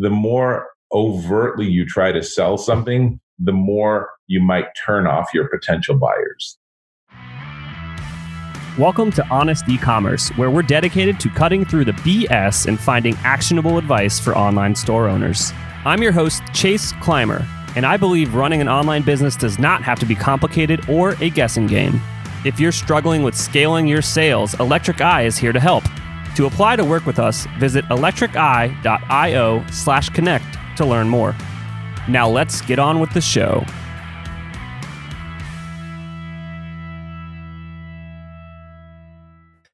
the more overtly you try to sell something, the more you might turn off your potential buyers. Welcome to Honest E-commerce, where we're dedicated to cutting through the BS and finding actionable advice for online store owners. I'm your host, Chase Clymer, and I believe running an online business does not have to be complicated or a guessing game. If you're struggling with scaling your sales, Electric Eye is here to help. To apply to work with us, visit electriceye.io slash connect to learn more. Now let's get on with the show.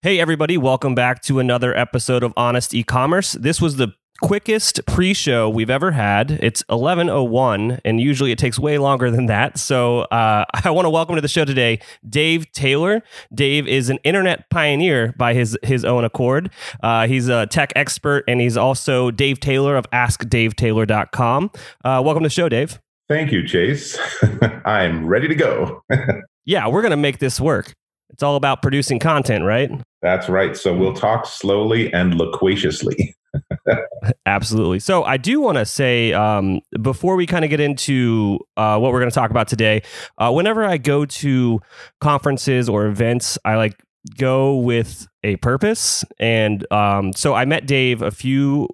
Hey, everybody, welcome back to another episode of Honest E-commerce. This was the quickest pre-show we've ever had. It's 11:01 and usually it takes way longer than that. So, uh, I want to welcome to the show today Dave Taylor. Dave is an internet pioneer by his his own accord. Uh, he's a tech expert and he's also Dave Taylor of askdavetaylor.com. Uh, welcome to the show, Dave. Thank you, Chase. I'm ready to go. yeah, we're going to make this work. It's all about producing content, right? That's right. So we'll talk slowly and loquaciously. Absolutely. So I do want to say um, before we kind of get into uh, what we're going to talk about today, uh, whenever I go to conferences or events, I like go with a purpose. And um, so I met Dave a few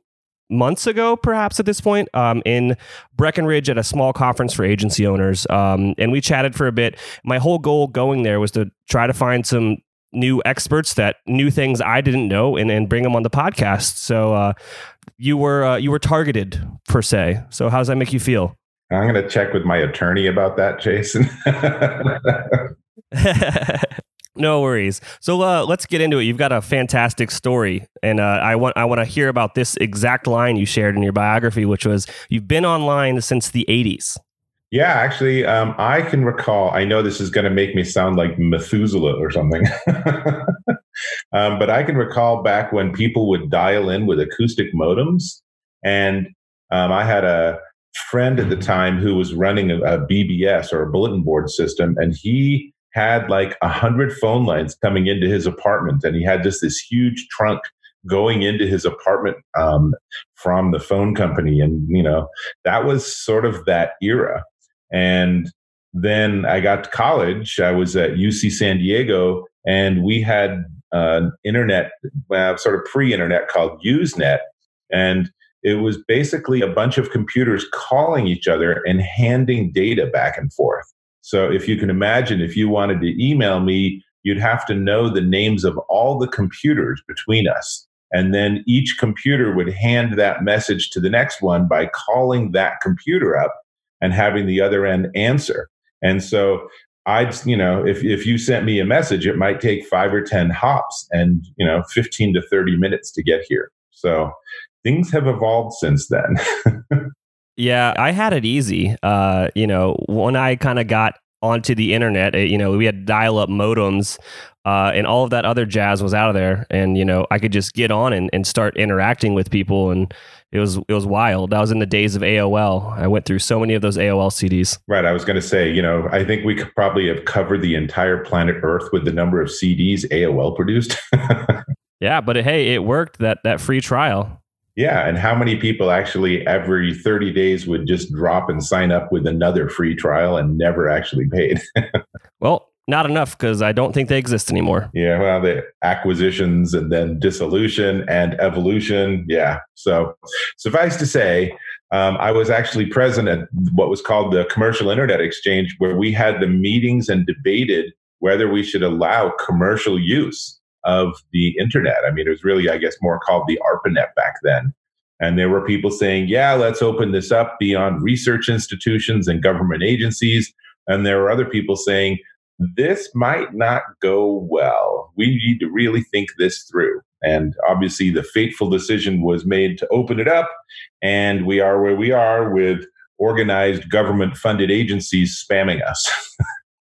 months ago, perhaps at this point, um, in Breckenridge at a small conference for agency owners. Um, and we chatted for a bit. My whole goal going there was to try to find some new experts that knew things I didn't know and, and bring them on the podcast. So uh, you were uh, you were targeted per se. So how does that make you feel? I'm going to check with my attorney about that, Jason. no worries. So uh, let's get into it. You've got a fantastic story, and uh, I want I want to hear about this exact line you shared in your biography, which was you've been online since the '80s. Yeah, actually, um, I can recall. I know this is going to make me sound like Methuselah or something, um, but I can recall back when people would dial in with acoustic modems, and um, I had a friend at the time who was running a, a BBS or a bulletin board system, and he had like a hundred phone lines coming into his apartment, and he had just this huge trunk going into his apartment um, from the phone company and you know that was sort of that era and then I got to college. I was at UC San Diego, and we had uh, internet, uh, sort of pre-internet called Usenet, and it was basically a bunch of computers calling each other and handing data back and forth. So if you can imagine, if you wanted to email me, you'd have to know the names of all the computers between us. And then each computer would hand that message to the next one by calling that computer up and having the other end answer. And so I'd, you know, if, if you sent me a message, it might take five or 10 hops and, you know, 15 to 30 minutes to get here. So things have evolved since then. yeah, I had it easy. Uh, you know, when I kind of got onto the internet, you know, we had dial up modems uh, and all of that other jazz was out of there. And, you know, I could just get on and, and start interacting with people. And, it was it was wild. That was in the days of AOL. I went through so many of those AOL CDs. Right. I was going to say, you know, I think we could probably have covered the entire planet Earth with the number of CDs AOL produced. yeah, but it, hey, it worked. That that free trial. Yeah, and how many people actually every 30 days would just drop and sign up with another free trial and never actually paid? well, not enough because I don't think they exist anymore. Yeah, well, the acquisitions and then dissolution and evolution. Yeah. So, suffice to say, um, I was actually present at what was called the Commercial Internet Exchange, where we had the meetings and debated whether we should allow commercial use of the internet. I mean, it was really, I guess, more called the ARPANET back then. And there were people saying, yeah, let's open this up beyond research institutions and government agencies. And there were other people saying, this might not go well. We need to really think this through. And obviously, the fateful decision was made to open it up. And we are where we are with organized government funded agencies spamming us.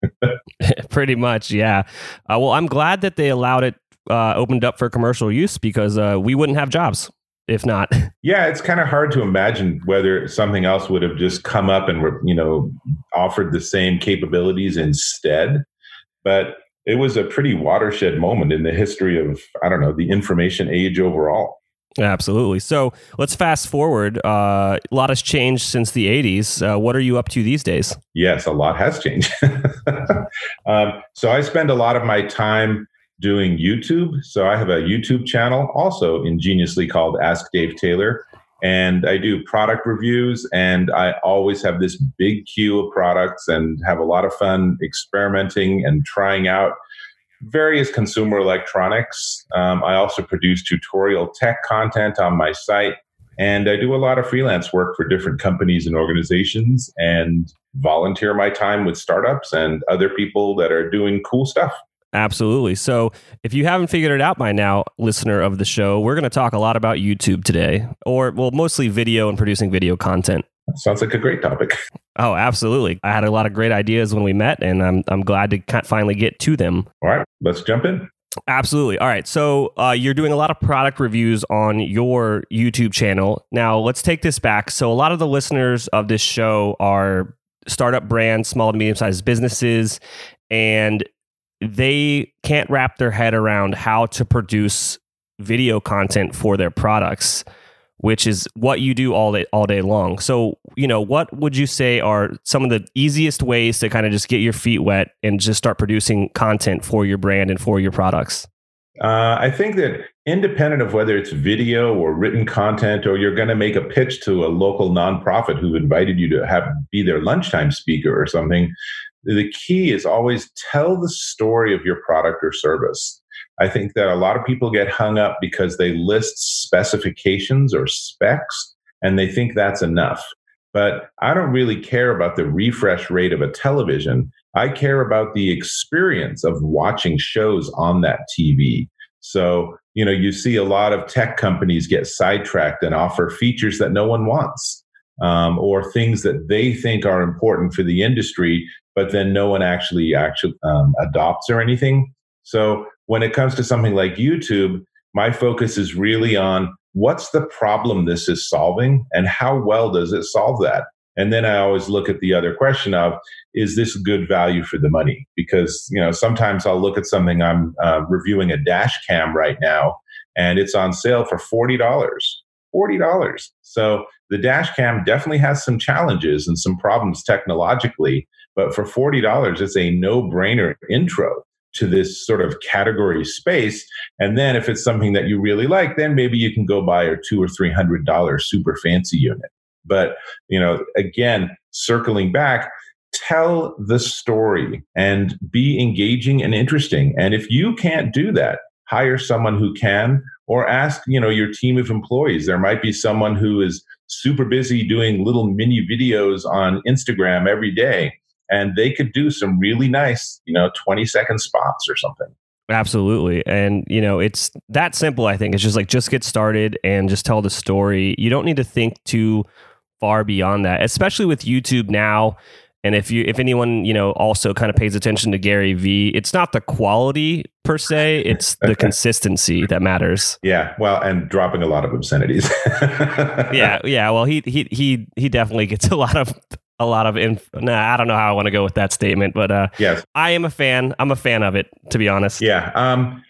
Pretty much, yeah. Uh, well, I'm glad that they allowed it uh, opened up for commercial use because uh, we wouldn't have jobs if not. Yeah, it's kind of hard to imagine whether something else would have just come up and you know offered the same capabilities instead. But it was a pretty watershed moment in the history of I don't know the information age overall. Absolutely. So let's fast forward. Uh, a lot has changed since the 80s. Uh, what are you up to these days? Yes, a lot has changed. um, so I spend a lot of my time doing YouTube. So I have a YouTube channel also ingeniously called Ask Dave Taylor. And I do product reviews, and I always have this big queue of products and have a lot of fun experimenting and trying out various consumer electronics. Um, I also produce tutorial tech content on my site. And I do a lot of freelance work for different companies and organizations and volunteer my time with startups and other people that are doing cool stuff. Absolutely. So, if you haven't figured it out by now, listener of the show, we're going to talk a lot about YouTube today, or well, mostly video and producing video content. Sounds like a great topic. Oh, absolutely. I had a lot of great ideas when we met, and I'm, I'm glad to finally get to them. All right, let's jump in. Absolutely. All right. So uh, you're doing a lot of product reviews on your YouTube channel. Now, let's take this back. So, a lot of the listeners of this show are startup brands, small to medium sized businesses, and they can't wrap their head around how to produce video content for their products which is what you do all day all day long. So, you know, what would you say are some of the easiest ways to kind of just get your feet wet and just start producing content for your brand and for your products? Uh, I think that independent of whether it's video or written content, or you're going to make a pitch to a local nonprofit who invited you to have be their lunchtime speaker or something, the key is always tell the story of your product or service. I think that a lot of people get hung up because they list specifications or specs and they think that's enough. But I don't really care about the refresh rate of a television. I care about the experience of watching shows on that TV. So, you know, you see a lot of tech companies get sidetracked and offer features that no one wants um, or things that they think are important for the industry, but then no one actually actually um, adopts or anything. So when it comes to something like YouTube, my focus is really on what's the problem this is solving and how well does it solve that? And then I always look at the other question of is this good value for the money? Because you know sometimes I'll look at something I'm uh, reviewing a dash cam right now, and it's on sale for forty dollars. Forty dollars. So the dash cam definitely has some challenges and some problems technologically, but for forty dollars, it's a no-brainer intro to this sort of category space. And then if it's something that you really like, then maybe you can go buy a two or three hundred dollar super fancy unit. But you know, again, circling back, tell the story and be engaging and interesting. And if you can't do that, hire someone who can or ask you know your team of employees there might be someone who is super busy doing little mini videos on instagram every day and they could do some really nice, you know, 20 second spots or something. Absolutely. And, you know, it's that simple, I think. It's just like, just get started and just tell the story. You don't need to think too far beyond that, especially with YouTube now. And if you, if anyone, you know, also kind of pays attention to Gary Vee, it's not the quality per se, it's the consistency that matters. Yeah. Well, and dropping a lot of obscenities. yeah. Yeah. Well, he, he, he, he definitely gets a lot of a lot of inf- nah, I don't know how I want to go with that statement, but uh, yes, I am a fan. I'm a fan of it, to be honest. Yeah. Um,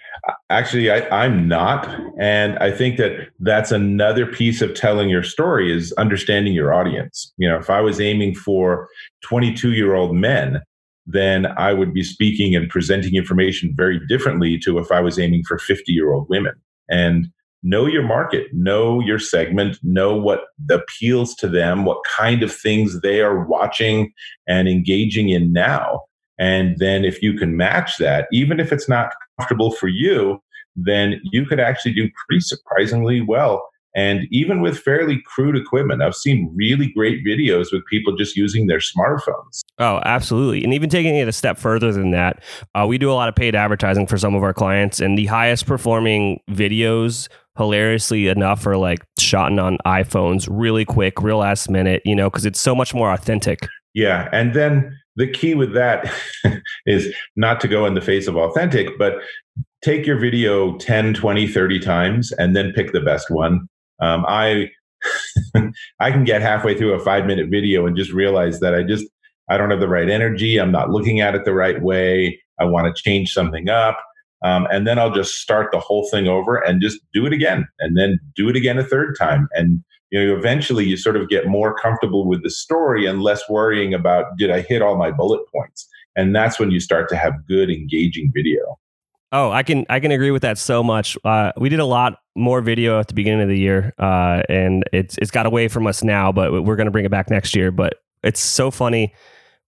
actually, I, I'm not, and I think that that's another piece of telling your story is understanding your audience. You know, if I was aiming for 22 year old men, then I would be speaking and presenting information very differently to if I was aiming for 50 year old women. And know your market, know your segment, know what appeals to them, what kind of things they are watching and engaging in now. And then if you can match that, even if it's not comfortable for you, then you could actually do pretty surprisingly well. And even with fairly crude equipment, I've seen really great videos with people just using their smartphones. Oh, absolutely. And even taking it a step further than that, uh, we do a lot of paid advertising for some of our clients, and the highest performing videos hilariously enough are like shot on iPhones really quick, real last minute, you know, because it's so much more authentic. Yeah. And then the key with that is not to go in the face of authentic, but take your video 10, 20, 30 times and then pick the best one. Um, I I can get halfway through a five minute video and just realize that I just I don't have the right energy. I'm not looking at it the right way. I want to change something up. Um, and then I'll just start the whole thing over and just do it again and then do it again a third time. And you know, eventually you sort of get more comfortable with the story and less worrying about did I hit all my bullet points? And that's when you start to have good engaging video. Oh, I can I can agree with that so much. Uh, we did a lot more video at the beginning of the year, uh, and it's it's got away from us now, but we're going to bring it back next year. But it's so funny.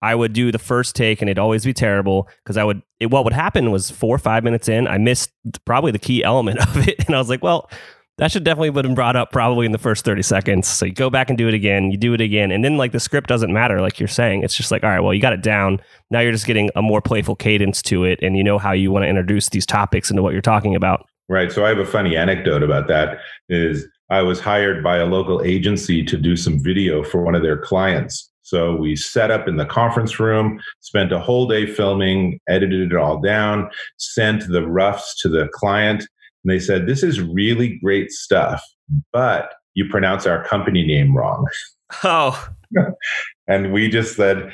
I would do the first take, and it'd always be terrible because I would. It, what would happen was four or five minutes in, I missed probably the key element of it, and I was like, "Well, that should definitely have been brought up probably in the first 30 seconds. So you go back and do it again, you do it again. And then like the script doesn't matter, like you're saying. It's just like, all right, well, you got it down. Now you're just getting a more playful cadence to it and you know how you want to introduce these topics into what you're talking about. Right. So I have a funny anecdote about that is I was hired by a local agency to do some video for one of their clients. So we set up in the conference room, spent a whole day filming, edited it all down, sent the roughs to the client and they said, This is really great stuff, but you pronounce our company name wrong. Oh. and we just said,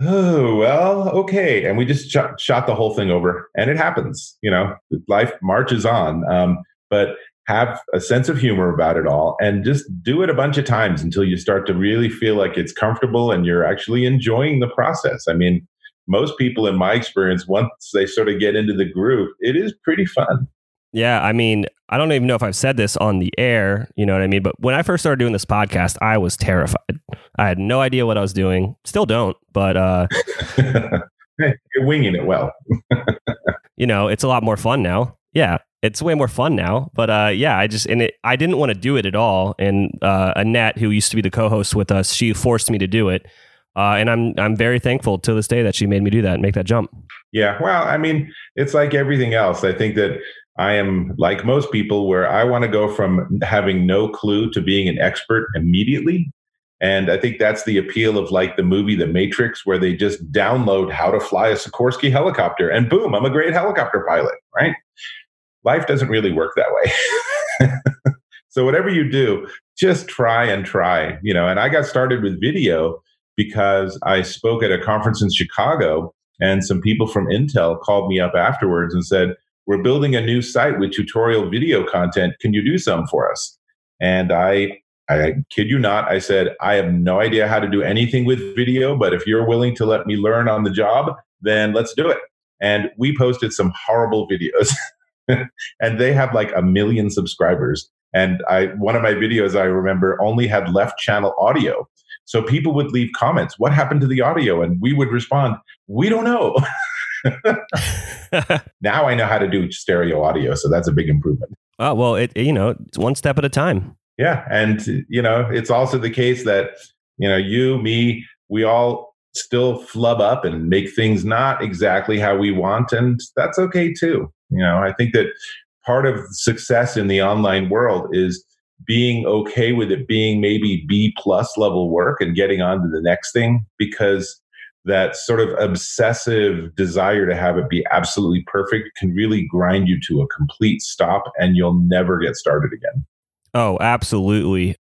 Oh, well, okay. And we just shot, shot the whole thing over. And it happens, you know, life marches on. Um, but have a sense of humor about it all and just do it a bunch of times until you start to really feel like it's comfortable and you're actually enjoying the process. I mean, most people, in my experience, once they sort of get into the groove, it is pretty fun. Yeah, I mean, I don't even know if I've said this on the air, you know what I mean? But when I first started doing this podcast, I was terrified. I had no idea what I was doing. Still don't, but uh you're winging it well. you know, it's a lot more fun now. Yeah, it's way more fun now. But uh yeah, I just and it I didn't want to do it at all. And uh Annette, who used to be the co-host with us, she forced me to do it. Uh, and I'm I'm very thankful to this day that she made me do that and make that jump. Yeah, well, I mean, it's like everything else. I think that I am like most people where I want to go from having no clue to being an expert immediately. And I think that's the appeal of like the movie The Matrix, where they just download how to fly a Sikorsky helicopter and boom, I'm a great helicopter pilot, right? Life doesn't really work that way. so whatever you do, just try and try, you know. And I got started with video because I spoke at a conference in Chicago and some people from Intel called me up afterwards and said, we're building a new site with tutorial video content. Can you do some for us? And I, I kid you not, I said, I have no idea how to do anything with video, but if you're willing to let me learn on the job, then let's do it. And we posted some horrible videos. and they have like a million subscribers. And I one of my videos I remember only had left channel audio. So people would leave comments, what happened to the audio? And we would respond, we don't know. now I know how to do stereo audio, so that's a big improvement. Oh well, it you know it's one step at a time. Yeah, and you know it's also the case that you know you, me, we all still flub up and make things not exactly how we want, and that's okay too. You know, I think that part of success in the online world is being okay with it being maybe B plus level work and getting on to the next thing because that sort of obsessive desire to have it be absolutely perfect can really grind you to a complete stop and you'll never get started again. Oh, absolutely.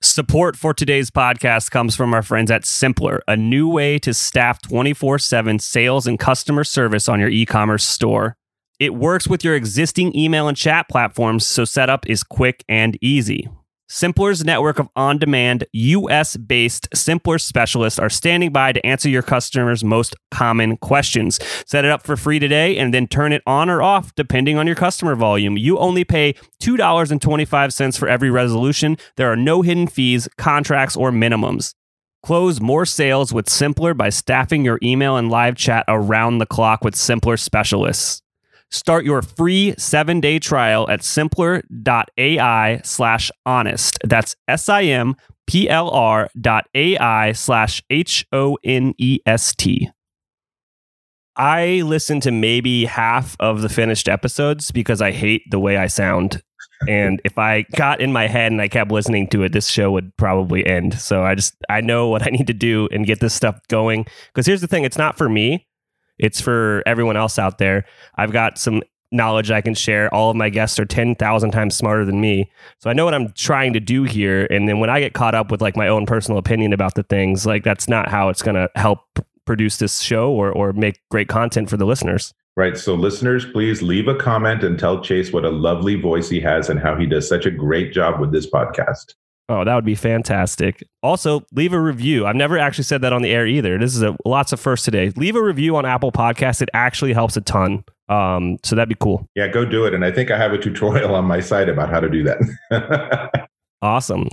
Support for today's podcast comes from our friends at Simplr, a new way to staff 24 7 sales and customer service on your e commerce store. It works with your existing email and chat platforms, so setup is quick and easy. Simplr's network of on demand, US based Simplr specialists are standing by to answer your customers' most common questions. Set it up for free today and then turn it on or off depending on your customer volume. You only pay $2.25 for every resolution. There are no hidden fees, contracts, or minimums. Close more sales with Simplr by staffing your email and live chat around the clock with Simplr specialists. Start your free seven day trial at simplr.ai slash honest. That's S I M P L R dot AI slash H O N E S T. I listen to maybe half of the finished episodes because I hate the way I sound. And if I got in my head and I kept listening to it, this show would probably end. So I just, I know what I need to do and get this stuff going. Because here's the thing it's not for me. It's for everyone else out there. I've got some knowledge I can share. All of my guests are 10,000 times smarter than me. So I know what I'm trying to do here. And then when I get caught up with like my own personal opinion about the things, like that's not how it's going to help produce this show or, or make great content for the listeners. Right. So, listeners, please leave a comment and tell Chase what a lovely voice he has and how he does such a great job with this podcast. Oh, that would be fantastic. Also, leave a review. I've never actually said that on the air either. This is a lots of first today. Leave a review on Apple Podcasts. It actually helps a ton. Um, so that'd be cool. Yeah, go do it. And I think I have a tutorial on my site about how to do that. awesome.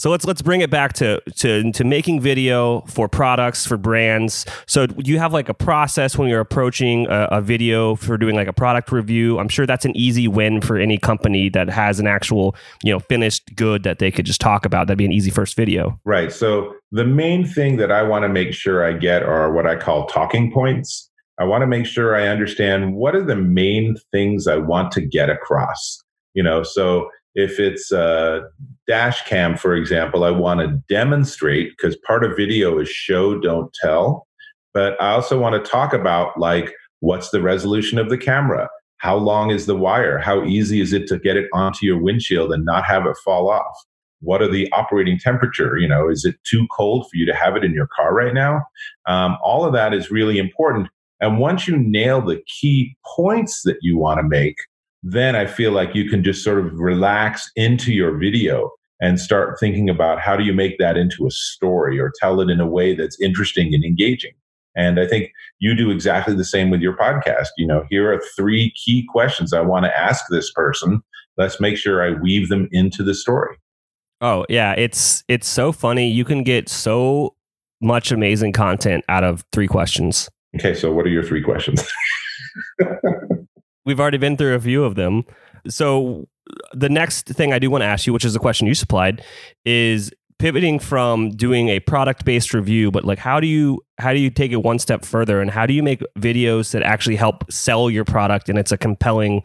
So let's let's bring it back to to to making video for products for brands. So you have like a process when you're approaching a, a, video for doing like a product review. I'm sure that's an easy win for any company that has an actual you know finished good that they could just talk about. That'd be an easy first video. Right. So the main thing that I want to make sure I get are what I call talking points. I want to make sure I understand what are the main things I want to get across. You know, so if it's a dash cam, for example, I want to demonstrate because part of video is show, don't tell. But I also want to talk about like what's the resolution of the camera? How long is the wire? How easy is it to get it onto your windshield and not have it fall off? What are the operating temperature? You know, is it too cold for you to have it in your car right now? Um, all of that is really important. And once you nail the key points that you want to make, then I feel like you can just sort of relax into your video and start thinking about how do you make that into a story or tell it in a way that's interesting and engaging. And I think you do exactly the same with your podcast. You know, here are three key questions I want to ask this person. Let's make sure I weave them into the story. Oh, yeah, it's it's so funny. You can get so much amazing content out of three questions. Okay, so what are your three questions? We've already been through a few of them. So the next thing I do want to ask you, which is a question you supplied, is pivoting from doing a product based review but like how do you how do you take it one step further and how do you make videos that actually help sell your product and it's a compelling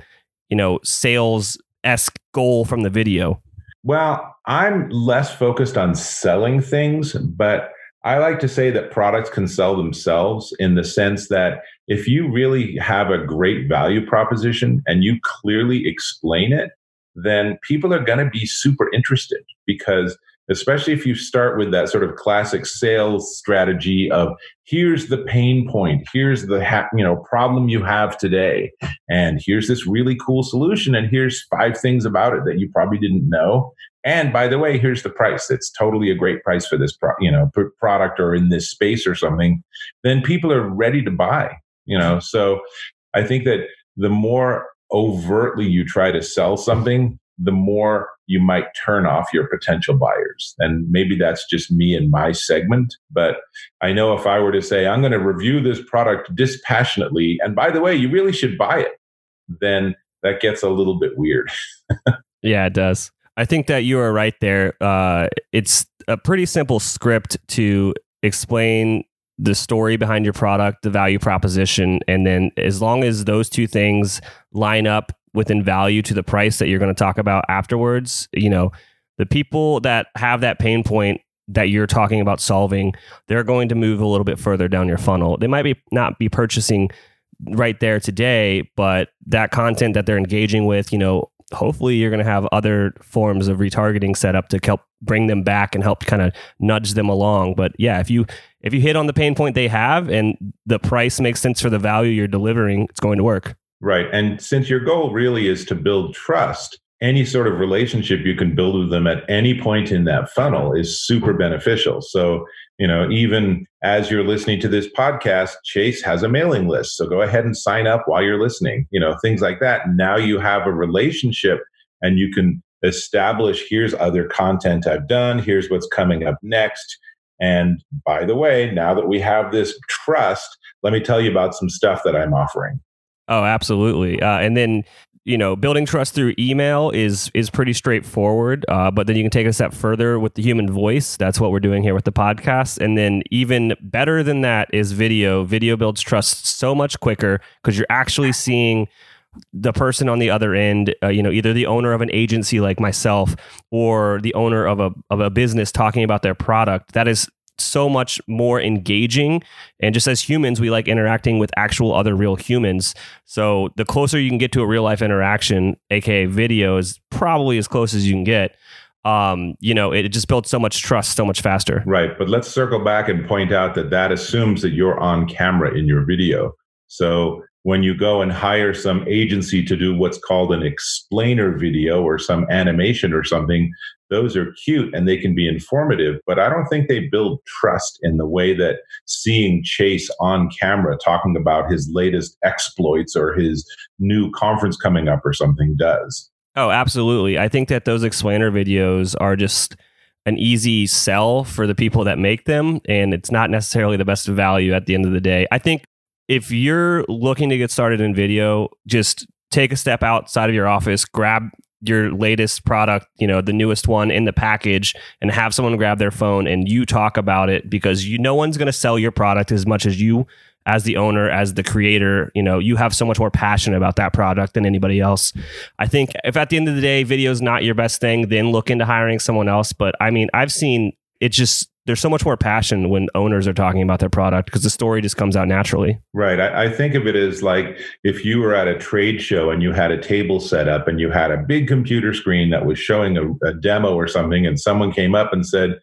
you know sales esque goal from the video? Well i'm less focused on selling things but I like to say that products can sell themselves in the sense that if you really have a great value proposition and you clearly explain it, then people are going to be super interested because especially if you start with that sort of classic sales strategy of here's the pain point. Here's the ha- you know problem you have today. And here's this really cool solution. And here's five things about it that you probably didn't know. And by the way here's the price. It's totally a great price for this pro- you know product or in this space or something. Then people are ready to buy you know? So i think that the more overtly you try to sell something the more you might turn off your potential buyers. And maybe that's just me and my segment. But I know if I were to say, I'm going to review this product dispassionately, and by the way, you really should buy it, then that gets a little bit weird. yeah, it does. I think that you are right there. Uh, it's a pretty simple script to explain the story behind your product, the value proposition, and then as long as those two things line up within value to the price that you're going to talk about afterwards, you know, the people that have that pain point that you're talking about solving, they're going to move a little bit further down your funnel. They might be not be purchasing right there today, but that content that they're engaging with, you know, hopefully you're going to have other forms of retargeting set up to help bring them back and help kind of nudge them along. But yeah, if you if you hit on the pain point they have and the price makes sense for the value you're delivering, it's going to work. Right. And since your goal really is to build trust, any sort of relationship you can build with them at any point in that funnel is super beneficial. So, you know, even as you're listening to this podcast, Chase has a mailing list. So go ahead and sign up while you're listening, you know, things like that. Now you have a relationship and you can establish here's other content I've done, here's what's coming up next. And by the way, now that we have this trust, let me tell you about some stuff that I'm offering. Oh, absolutely. Uh, and then you know, building trust through email is is pretty straightforward. Uh, but then you can take a step further with the human voice. That's what we're doing here with the podcast. And then even better than that is video. Video builds trust so much quicker because you're actually seeing the person on the other end, uh, you know, either the owner of an agency like myself or the owner of a of a business talking about their product. That is so much more engaging. And just as humans, we like interacting with actual other real humans. So the closer you can get to a real life interaction, aka video, is probably as close as you can get. Um, you know, it just builds so much trust so much faster. Right. But let's circle back and point out that that assumes that you're on camera in your video. So when you go and hire some agency to do what's called an explainer video or some animation or something, those are cute and they can be informative, but I don't think they build trust in the way that seeing Chase on camera talking about his latest exploits or his new conference coming up or something does. Oh, absolutely. I think that those explainer videos are just an easy sell for the people that make them, and it's not necessarily the best value at the end of the day. I think if you're looking to get started in video, just take a step outside of your office, grab your latest product, you know, the newest one in the package and have someone grab their phone and you talk about it because you no one's going to sell your product as much as you as the owner, as the creator, you know, you have so much more passion about that product than anybody else. I think if at the end of the day video is not your best thing, then look into hiring someone else, but I mean, I've seen it just there's so much more passion when owners are talking about their product because the story just comes out naturally. Right. I, I, think of it as like if you were at a trade show and you had a table set up and you had a big computer screen that was showing a, a demo or something, and someone came up and said,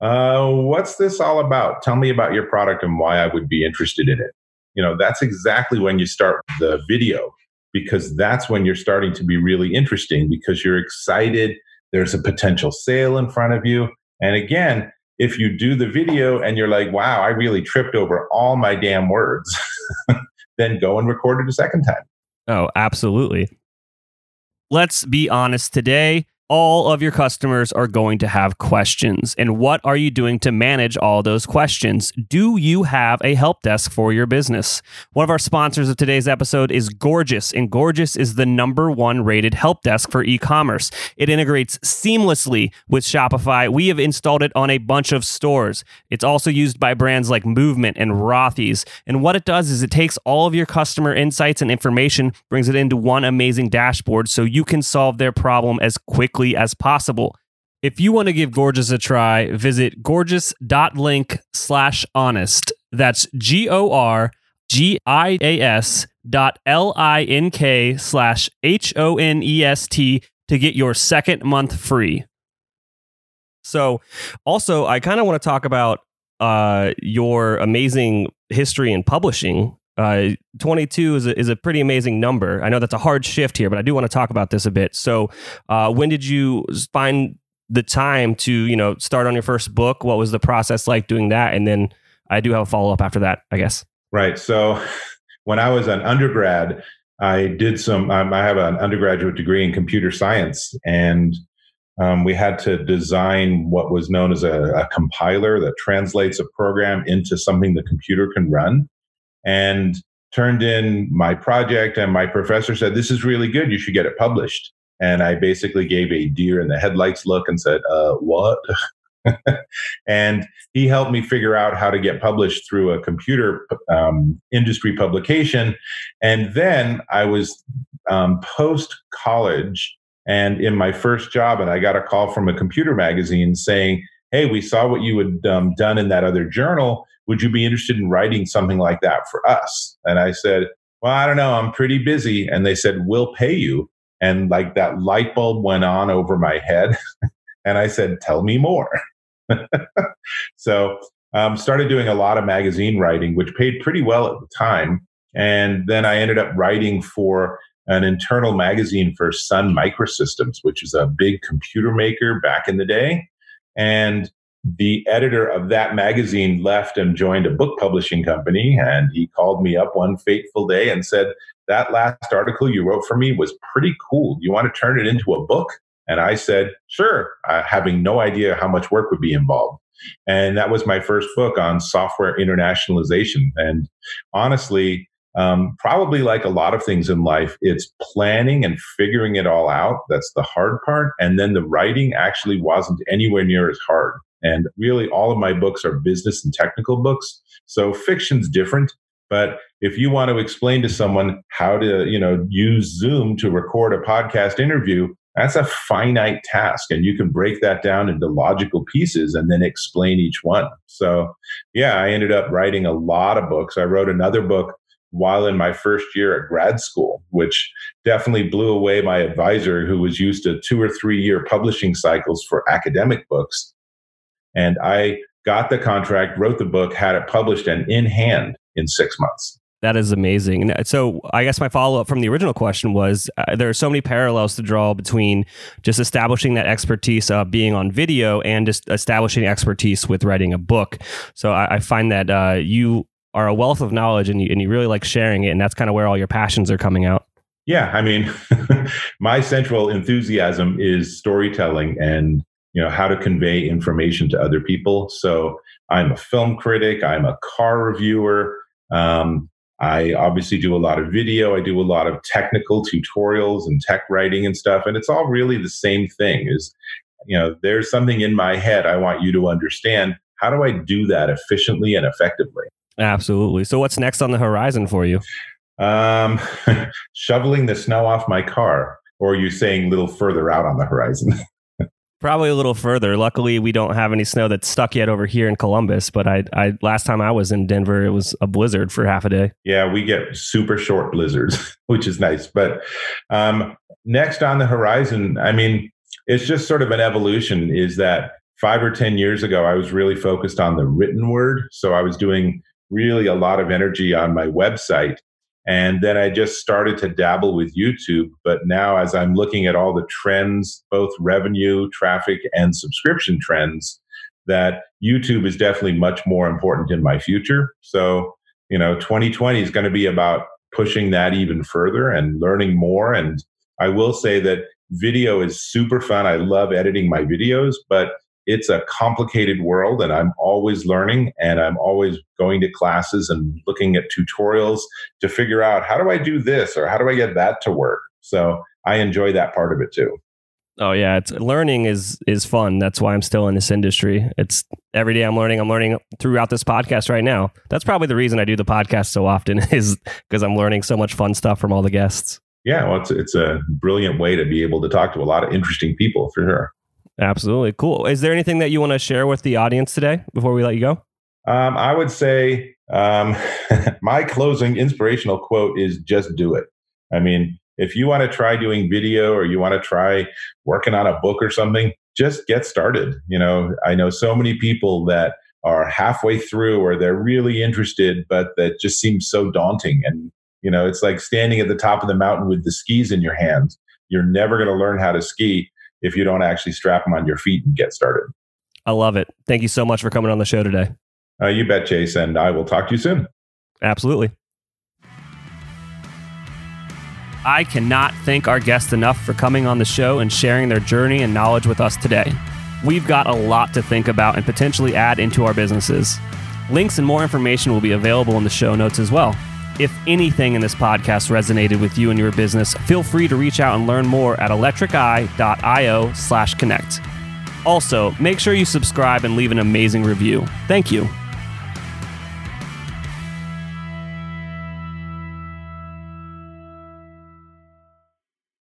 uh, What's this all about? Tell me about your product and why I would be interested in it. You know, that's exactly when you start the video because that's when you're starting to be really interesting because you're excited. There's a potential sale in front of you. And again, if you do the video and you're like, wow, I really tripped over all my damn words, then go and record it a second time. Oh, absolutely. Let's be honest today all of your customers are going to have questions. And what are you doing to manage all those questions? Do you have a help desk for your business? One of our sponsors of today's episode is Gorgias, and Gorgias is the number one rated help desk for e commerce. It integrates seamlessly with Shopify. We have installed it on a bunch of stores. It's also used by brands like Movement and Rothy's. And what it does is it takes all of your customer insights and information, brings it into one amazing dashboard so you can solve their problem as quickly quickly as possible. If you want to give Gorgias a try, visit gorgias.link slash honest. That's G O R G I A S dot L I N K slash H O N E S T to get your second month free. So, also, I kind of want to talk about uh, your amazing history in publishing uh, 22 is a, is a pretty amazing number. I know that's a hard shift here, but I do want to talk about this a bit. So, uh, when did you find the time to you know start on your first book? What was the process like doing that? And then I do have a follow up after that, I guess. Right. So, when I was an undergrad, I did some. Um, I have an undergraduate degree in computer science, and um, we had to design what was known as a, a compiler that translates a program into something the computer can run and turned in my project and my professor said this is really good you should get it published. And i basically gave a deer in the headlights look and said uh, what? And he helped me figure out how to get published through a computer um, industry publication. And then i was um, post college and in my first job and i got a call from a computer magazine saying hey we saw what you had um, done in that other journal would you be interested in writing something like that for us? And I said, well, I don't know. I'm pretty busy. And they said, we'll pay you. And like that light bulb went on over my head. and I said, tell me more. so um, started doing a lot of magazine writing, which paid pretty well at the time. And then I ended up writing for an internal magazine for Sun Microsystems, which is a big computer maker back in the day. And the editor of that magazine left and joined a book publishing company. And he called me up one fateful day and said, That last article you wrote for me was pretty cool. You want to turn it into a book? And I said, Sure, uh, having no idea how much work would be involved. And that was my first book on software internationalization. And honestly, um, probably like a lot of things in life, it's planning and figuring it all out. That's the hard part. And then the writing actually wasn't anywhere near as hard. And really, all of my books are business and technical books. So fiction's different. But if you want to explain to someone how to, you know, use Zoom to record a podcast interview, that's a finite task. And you can break that down into logical pieces and then explain each one. So, yeah, I ended up writing a lot of books. I wrote another book while in my first year at grad school, which definitely blew away my advisor, who was used to two or three year publishing cycles for academic books. And I got the contract, wrote the book, had it published and in hand in six months. That is amazing. So, I guess my follow up from the original question was uh, there are so many parallels to draw between just establishing that expertise of being on video and just establishing expertise with writing a book. So, I, I find that uh, you are a wealth of knowledge and you, and you really like sharing it. And that's kind of where all your passions are coming out. Yeah. I mean, my central enthusiasm is storytelling and you know how to convey information to other people so i'm a film critic i'm a car reviewer um, I obviously do a lot of video. I do a lot of technical tutorials and tech writing and stuff. And it's all really the same thing is, you know, there's something in my head I want you to understand. How do I do that efficiently and effectively? Absolutely. So what's next on the horizon for you? Um, shoveling the snow off my car. Or are you saying a little further out on the horizon? Probably a little further. Luckily, we don't have any snow that's stuck yet over here in Columbus. But I, I last time I was in Denver, it was a blizzard for half a day. Yeah, we get super short blizzards, which is nice. But um, next on the horizon, I mean, it's just sort of an evolution. Is that five or ten years ago, I was really focused on the written word, so I was doing really a lot of energy on my website and then I just started to dabble with YouTube. But now, as I'm looking at all the trends, both revenue, traffic, and subscription trends, that YouTube is definitely much more important in my future. So, you know, 2020 is going to be about pushing that even further and learning more. And I will say that video is super fun. I love editing my videos, but it's a complicated world and I'm always learning and I'm always going to classes and looking at tutorials to figure out how do I do this or how do I get that to work. So I enjoy that part of it too. Oh yeah, it's learning is is fun. That's why I'm still in this industry. It's every day I'm learning. I'm learning throughout this podcast right now. That's probably the reason I do the podcast so often is because I'm learning so much fun stuff from all the guests. Yeah, well, it's it's a brilliant way to be able to talk to a lot of interesting people for sure. Absolutely. Cool. Is there anything that you want to share with the audience today before we let you go? Um, I would say um, my closing inspirational quote is just do it. I mean, if you want to try doing video or you want to try working on a book or something, just get started. You know, I know so many people that are halfway through or they're really interested, but that just seems so daunting. And, you know, it's like standing at the top of the mountain with the skis in your hands. You're never going to learn how to ski if you don't actually strap them on your feet and get started. I love it. Thank you so much for coming on the show today. Uh, you bet, Chase. And I will talk to you soon. Absolutely. I cannot thank our guests enough for coming on the show and sharing their journey and knowledge with us today. We've got a lot to think about and potentially add into our businesses. Links and more information will be available in the show notes as well. If anything in this podcast resonated with you and your business, feel free to reach out and learn more at electriceye.io slash connect. Also, make sure you subscribe and leave an amazing review. Thank you.